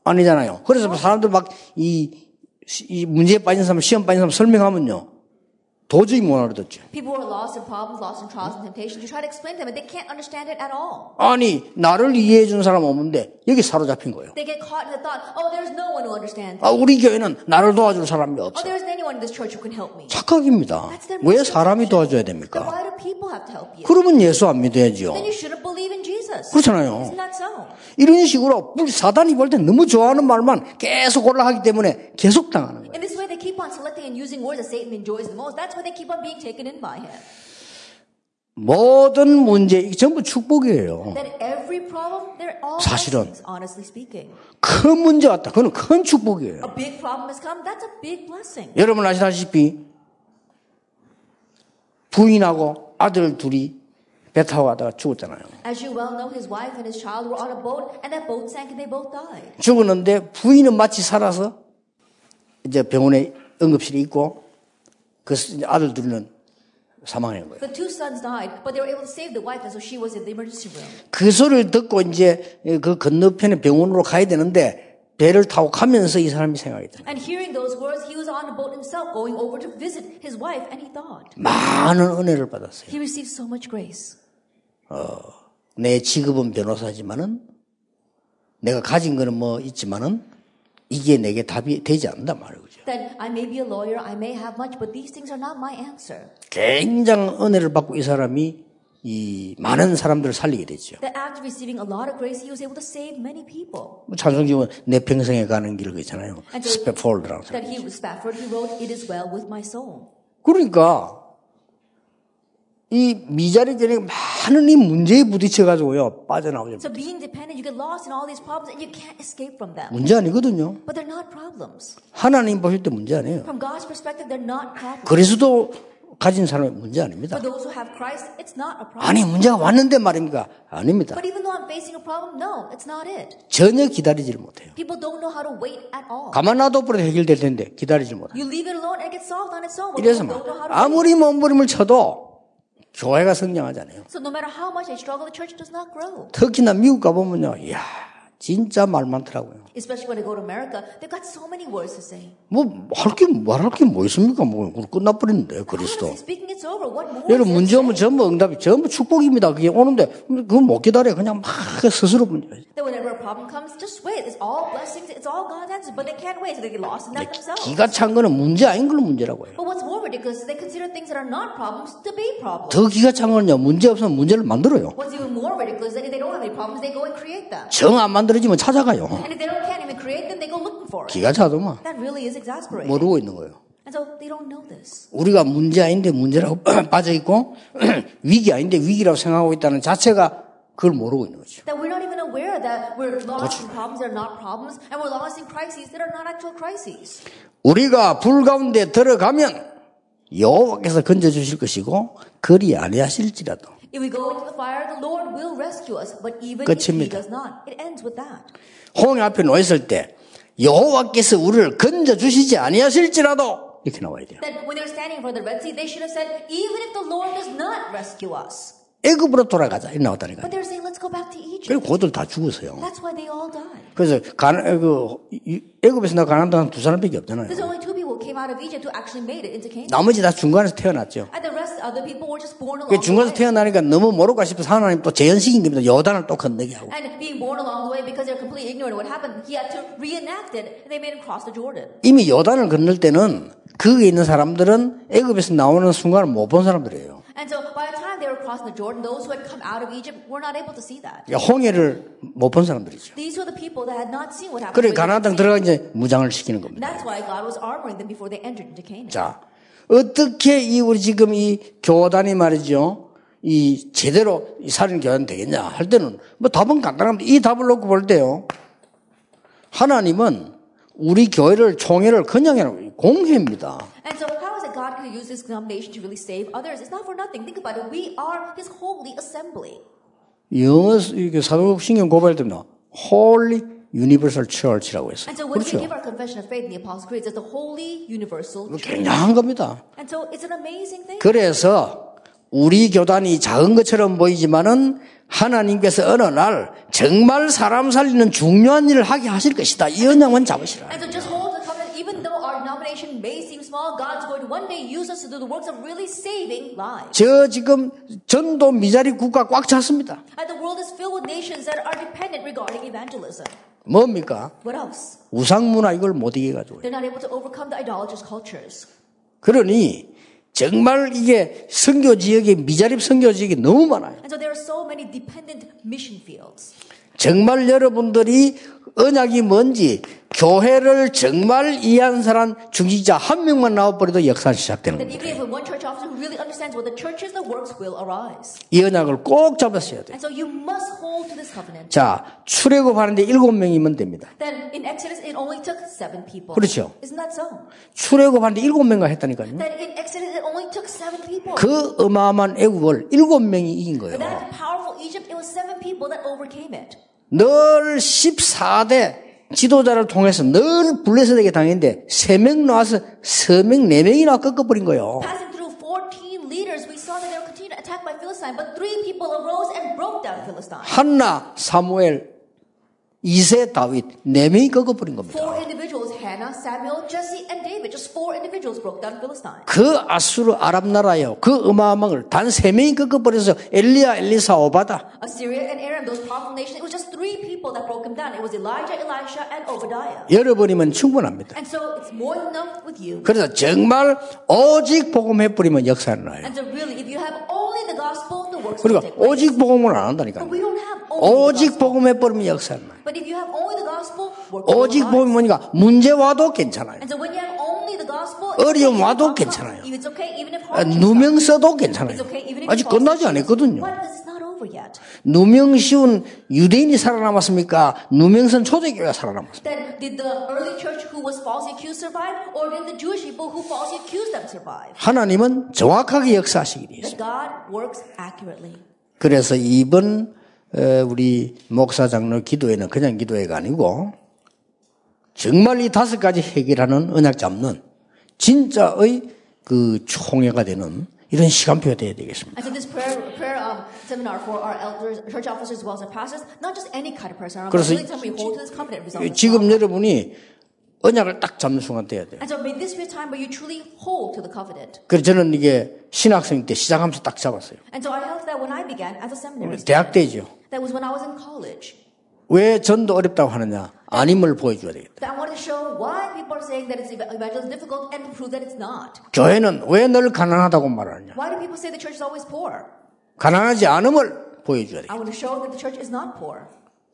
[SPEAKER 1] 아니잖아요. 그래서 사람들 막 이, 이 문제에 빠진 사람, 시험 빠진 사람 설명하면요. 도저히 못 알아듣죠.
[SPEAKER 2] People who are lost in problems, lost in trials and temptations, you try to explain them and they can't understand it at all.
[SPEAKER 1] 아니 나를 이해해 준 사람 없는데 여기 사로잡힌 거예요.
[SPEAKER 2] They get caught in the thought, oh, there's no one who understands.
[SPEAKER 1] 아, 우리 교회는 나를 도와줄 사람이
[SPEAKER 2] Oh,
[SPEAKER 1] 없어.
[SPEAKER 2] there isn't anyone in this church who can help me.
[SPEAKER 1] 착각입니다. 왜 사람이 도와줘야
[SPEAKER 2] Then
[SPEAKER 1] 됩니까?
[SPEAKER 2] why do people have to help you?
[SPEAKER 1] 그러면 예수 안 믿어야지요.
[SPEAKER 2] Then you shouldn't believe in Jesus.
[SPEAKER 1] 그렇잖아요.
[SPEAKER 2] Isn't that so?
[SPEAKER 1] 이런 식으로 물- 사단이 볼 때 너무 좋아하는 말만 계속 올라가기 때문에 계속 당하는 거예요.
[SPEAKER 2] In this keep on selecting and using words that Satan enjoys the most. That's why they keep on being taken in by him.
[SPEAKER 1] 모든 문제 전부 축복이에요.
[SPEAKER 2] That every problem, they're all
[SPEAKER 1] 사실은.
[SPEAKER 2] blessings, honestly speaking.
[SPEAKER 1] 큰 문제 왔다. 그건 큰 축복이에요.
[SPEAKER 2] A big problem has come, that's a big blessing.
[SPEAKER 1] 여러분 아시다시피 부인하고 아들 둘이 배 타고 가다가 죽었잖아요.
[SPEAKER 2] As you well know, his wife and his child were on a boat, and that boat sank and they both died.
[SPEAKER 1] 죽었는데 부인은 마치 살아서 이제 병원에 응급실에 있고 그 아들 둘은 사망한 거예요.
[SPEAKER 2] The two sons died, but they were able to save the wife, and so she was in the emergency room.
[SPEAKER 1] 그 소리를 듣고 이제 그 건너편에 병원으로 가야 되는데 배를 타고 가면서 이 사람이 생각이 들어요.
[SPEAKER 2] And hearing those words, he was on a boat himself, going over to visit his wife, and he thought,
[SPEAKER 1] 많은 은혜를 받았어요.
[SPEAKER 2] he received so much grace.
[SPEAKER 1] 내 직업은 변호사지만은 내가 가진 거는 뭐 있지만은 이게 내게 답이 되지 않는다 말이에요. 그죠?
[SPEAKER 2] Then I may be a lawyer, I may have much, but these things are not my answer.
[SPEAKER 1] 굉장한 은혜를 받고 이 사람이 이 많은 사람들을 살리게 되죠.
[SPEAKER 2] That after receiving a lot of grace, he was able to save many people.
[SPEAKER 1] 뭐 찬송지면 내 평생에 가는 길 그잖아요. 스페폴드라는 사람.
[SPEAKER 2] That he Spafford, he wrote, It is well with my soul.
[SPEAKER 1] 그러니까 이 미자리들이 많은 이 문제에 부딪혀 가지고요 빠져나오죠.
[SPEAKER 2] So being dependent, you get lost in all these problems and you can't escape from them.
[SPEAKER 1] 문제 아니거든요.
[SPEAKER 2] But they're not problems.
[SPEAKER 1] 하나님 보실 때 문제 아니에요.
[SPEAKER 2] From God's perspective, they're not problems.
[SPEAKER 1] 그리스도 가진 사람의 문제 아닙니다.
[SPEAKER 2] For those who have Christ, it's not a problem.
[SPEAKER 1] 아니 문제가 왔는데 말입니까? 아닙니다.
[SPEAKER 2] But even though I'm facing a problem, no, it's not it.
[SPEAKER 1] 전혀 기다리지를 못해요.
[SPEAKER 2] People don't know how to wait at all.
[SPEAKER 1] 가만 놔둬 버려 해결될 텐데 기다리지 못해요.
[SPEAKER 2] You leave it alone it gets solved on its own.
[SPEAKER 1] 이래서 막. 아무리 몸부림을 쳐도 교회가 성장하잖아요.
[SPEAKER 2] So no matter how much I struggle, the church does not grow.
[SPEAKER 1] 특히나 미국 가보면요, 이야 진짜 말 많더라고요.
[SPEAKER 2] Especially when I go to America, they've got so many words to say.
[SPEAKER 1] 뭐할게 말할 게 뭐 있습니까? 뭐 끝나버리는데 그리스도.
[SPEAKER 2] Is
[SPEAKER 1] 문제 오면? 전부 응답이 전부 축복입니다. 그게 오는데 그거 못 기다려. 그냥 막 스스로 문제.
[SPEAKER 2] That whenever a problem comes, just wait. It's all blessings. It's all God's answers. But they can't wait, so they get lost in that themselves.
[SPEAKER 1] 기가 찬 거는 문제 아닌 걸로 문제라고 해요.
[SPEAKER 2] But what's more ridiculous is they consider things that are not problems to be problems.
[SPEAKER 1] 더 기가 찬 거는요. 문제 없으면 문제를 만들어요.
[SPEAKER 2] What's even more ridiculous is that if they don't have any problems, they go and create them.
[SPEAKER 1] 정안 만 들어지면 찾아가요.
[SPEAKER 2] And if they don't can't even create them, they go looking for it.
[SPEAKER 1] 기가 차더만
[SPEAKER 2] That really is exasperating.
[SPEAKER 1] 모르고 있는 거예요.
[SPEAKER 2] And so they don't know this.
[SPEAKER 1] 우리가 문제 아닌데 문제라고 빠져 있고 위기 아닌데 위기라고 생각하고 있다는 자체가 그걸 모르고 있는 거죠.
[SPEAKER 2] That we're not even aware that we're lost in problems that are not problems, and we're lost in crises that are not actual crises.
[SPEAKER 1] 우리가 불 가운데 들어가면 여호와께서 건져 주실 것이고 그리 아니하실지라도
[SPEAKER 2] If we go into the fire, the Lord will rescue us. But even if He does not, it ends with that.
[SPEAKER 1] 홍해 앞에 놓여 있을 때 여호와께서 우리를 건져 주시지 아니하실지라도 이렇게 나와야 돼요.
[SPEAKER 2] That when they're standing for the Red Sea, they should have said, even if the Lord does not rescue us.
[SPEAKER 1] 애굽으로 돌아가자 이렇게 나왔다니까.
[SPEAKER 2] But they're saying, let's go back to Egypt.
[SPEAKER 1] 그리고 그들 다 죽었어요.
[SPEAKER 2] That's why they all died.
[SPEAKER 1] 그래서 가나, 그 이- 애굽에서 나 가난도 한두 사람밖에 없잖아요.
[SPEAKER 2] There's only out of Egypt who actually made it into Canaan.
[SPEAKER 1] 나머지 다 중간에서 태어났죠.
[SPEAKER 2] And the rest, other people were just born along
[SPEAKER 1] 그
[SPEAKER 2] the
[SPEAKER 1] 중간에서
[SPEAKER 2] way.
[SPEAKER 1] 태어나니까 너무 모르고 싶어서 하나님 또 재현시킨 겁니다. 여단을 또 건너게 하고.
[SPEAKER 2] And being born along the way because they're completely ignorant of what happened, he had to reenact it. And they made him cross the Jordan.
[SPEAKER 1] 이미 여단을 건널 때는 거기에 있는 사람들은 애굽에서 나오는 순간을 못 본 사람들이에요.
[SPEAKER 2] And so by the time they were crossing the Jordan, those who had come out of Egypt were not able to see that.
[SPEAKER 1] 그러니까 홍해를 못 본 사람들이죠.
[SPEAKER 2] These were the people that had not seen what happened.
[SPEAKER 1] 그래 가나안 땅. 들어가 이제 무장을 시키는 겁니다.
[SPEAKER 2] That's why God was armoring them before they entered into Canaan.
[SPEAKER 1] 자, 어떻게 이 우리 지금 이 교단이 말이죠. 이 제대로 이 살인 교단 되겠냐 할 때는 뭐 답은 간단합니다. 이 답을 놓고 볼 때요. 하나님은 우리 교회를 총회를 그냥 공회입니다.
[SPEAKER 2] And so how is it God going to use this denomination to really save others? It's not for nothing. Think about it. We are His holy assembly.
[SPEAKER 1] 영어 이게 사도신경 고발할 때는 Holy Universal Church라고 했어요.
[SPEAKER 2] And so when we
[SPEAKER 1] 그렇죠.
[SPEAKER 2] give our confession of faith in the Apostles' Creed, it's the holy universal church.
[SPEAKER 1] 굉장한 겁니다.
[SPEAKER 2] And so it's an amazing thing.
[SPEAKER 1] 그래서 우리 교단이 작은 것처럼 보이지만은 하나님께서 어느 날 정말 사람 살리는 중요한 일을 하게 하실 것이다. 이 언약만 잡으시라.
[SPEAKER 2] And so just hold denomination may seem small, God's going to one day use us to do the works of really saving lives.
[SPEAKER 1] 저 지금 전도 미자리 국가 꽉 찼습니다.
[SPEAKER 2] And the world is filled with nations that are dependent regarding evangelism.
[SPEAKER 1] 뭡니까?
[SPEAKER 2] What else?
[SPEAKER 1] 우상 문화 이걸 못 이겨가지고.
[SPEAKER 2] They're not able to overcome the idolatrous cultures.
[SPEAKER 1] 그러니 정말 이게 선교 지역에 미자립 선교 지역이 너무 많아요.
[SPEAKER 2] And so there are so many dependent mission fields.
[SPEAKER 1] 정말 여러분들이 언약이 뭔지 교회를 정말 이해한 사람 중직자 한 명만 나와버려도 역사 시작되는 겁니다. 이 언약을 꼭 잡았어야 돼요.
[SPEAKER 2] And so.
[SPEAKER 1] 자, 출애굽하는데 일곱 명이면 됩니다. 그렇죠.
[SPEAKER 2] So?
[SPEAKER 1] 출애굽하는데 일곱 명가 했다니까요. 그 어마어마한 애국을 일곱 명이 이긴 거예요.
[SPEAKER 2] Egypt, it was seven people that overcame it.
[SPEAKER 1] 늘 14대 지도자를 통해서 늘 블레셋에게 당했는데 세명 나와서 서명 네 명이나 꺾어버린 거예요.
[SPEAKER 2] Passing through 14 leaders, we saw that they were continuing to attack by Philistine, but three people arose and broke down Philistine.
[SPEAKER 1] 한나, 사무엘, 이세, 다윗 네 명이 꺾어버린 겁니다.
[SPEAKER 2] Four individuals, Hannah, Samuel, Jesse, and David, just four individuals broke down Philistine.
[SPEAKER 1] 그 아수르 아랍 나라요. 그 어마어마한 걸단세 명이 꺾어버려서 엘리야, 엘리사, 오바다.
[SPEAKER 2] Assyria and Aram, those powerful nations, it was just three people that broke them down. It was Elijah, Elisha, and Obadiah.
[SPEAKER 1] 열어버리면 충분합니다.
[SPEAKER 2] And so it's more than enough with you.
[SPEAKER 1] 그래서 정말 오직 복음 해버리면 역사는 나요.
[SPEAKER 2] And so really, if you have only the gospel, the works
[SPEAKER 1] 그러니까. 오직 복음을 안 한다니까.
[SPEAKER 2] But we don't have only the
[SPEAKER 1] 오직
[SPEAKER 2] gospel.
[SPEAKER 1] 복음 해버리면 역사는 나요.
[SPEAKER 2] But if you have only the gospel, works
[SPEAKER 1] 오직. 복음이 뭐니까 문제 와도 괜찮아요. 어려움 와도 괜찮아요. 아, 누명. 써도 괜찮아요. 아직 끝나지. 않았거든요. 누명 씌운 유대인이 살아남았습니까? 누명선 초대교회가 살아남았습니까? 하나님은 정확하게 역사하시기 위해서. 그래서 이번 어, 우리 목사 장로 기도회는 그냥 기도회가 아니고 정말 이 다섯 가지 해결하는 언약 잡는 진짜의 그 총회가 되는 이런 시간표가 되어야 되겠습니다.
[SPEAKER 2] And so this prayer prayer um, seminar for our elders, church officers, as well as our pastors, not just any kind of prayer seminar, but
[SPEAKER 1] 그래서
[SPEAKER 2] really time we hold to this covenant resolve.
[SPEAKER 1] 지금 여러분이 언약을 딱 잡는 순간 돼야 돼요.
[SPEAKER 2] And so may this be a time where you truly hold to the covenant.
[SPEAKER 1] 그래서 저는 이게 신학생 때 시작하면서 딱 잡았어요.
[SPEAKER 2] And so I held that when I began as a seminary student.
[SPEAKER 1] 대학 때죠.
[SPEAKER 2] That was when I was in college.
[SPEAKER 1] 왜 전도 어렵다고 하느냐? 아님을 보여줘야 되겠다. 교회는 왜 늘 가난하다고 말하느냐? 가난하지 않음을 보여줘야
[SPEAKER 2] poor.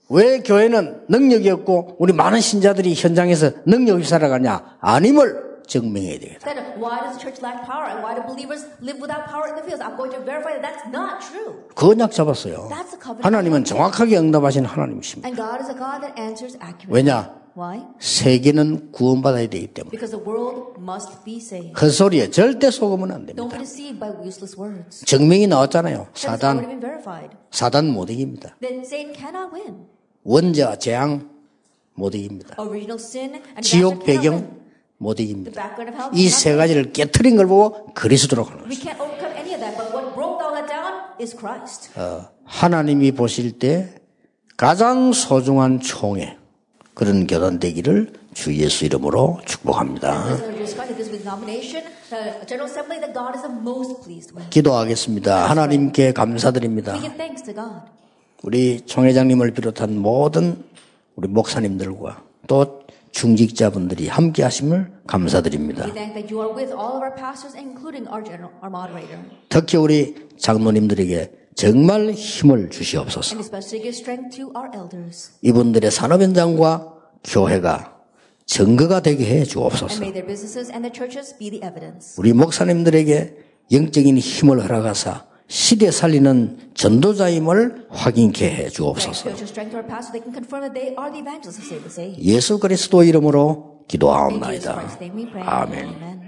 [SPEAKER 1] 왜 교회는 능력이 없고 우리 많은 신자들이 현장에서 능력 없이 살아가냐? 아님을 증명해야 되겠다.
[SPEAKER 2] Then why does the church lack power and why do believers live without power in the fields? I'm going to verify that that's not true.
[SPEAKER 1] 그 언약 잡았어요.
[SPEAKER 2] That's the covenant.
[SPEAKER 1] 하나님은 정확하게 응답하시는 하나님이십니다.
[SPEAKER 2] And God is a God that answers accurately.
[SPEAKER 1] 왜냐?
[SPEAKER 2] Why?
[SPEAKER 1] 세계는 구원받아야 되기 때문에.
[SPEAKER 2] Because the world must be saved.
[SPEAKER 1] 헛소리에 절대 속으면 안
[SPEAKER 2] Don't
[SPEAKER 1] 됩니다.
[SPEAKER 2] be deceived by useless words.
[SPEAKER 1] 증명이 나왔잖아요. 사단. 사단 못 이깁니다.
[SPEAKER 2] Then Satan cannot win.
[SPEAKER 1] 원자, 재앙 못 이깁니다.
[SPEAKER 2] Original sin and
[SPEAKER 1] 지옥 배경. 못 이깁니다. 이 세. 가지를 깨트린 걸 보고 그리스도로 가는
[SPEAKER 2] We
[SPEAKER 1] 것입니다. 어, 하나님이 보실 때 가장 소중한 총회 그런 결혼 되기를 주 예수 이름으로 축복합니다. 기도하겠습니다. 하나님께 감사드립니다. 우리 총회장님을 비롯한 모든 우리 목사님들과 또 중직자분들이 함께 하심을 감사드립니다.
[SPEAKER 2] We thank that you are with all of our pastors, including our general, our moderator,
[SPEAKER 1] 특히 우리 장로님들에게 정말 힘을 주시옵소서.
[SPEAKER 2] and especially give strength to our elders.
[SPEAKER 1] 이분들의 산업 현장과 교회가 증거가 되게 해
[SPEAKER 2] And
[SPEAKER 1] 주옵소서.
[SPEAKER 2] may their businesses and their churches be the evidence.
[SPEAKER 1] 우리 목사님들에게 영적인 힘을 허락하사 시대 살리는 전도자임을 확인케 해 주옵소서. 예수 그리스도 이름으로 기도하옵나이다. 아멘.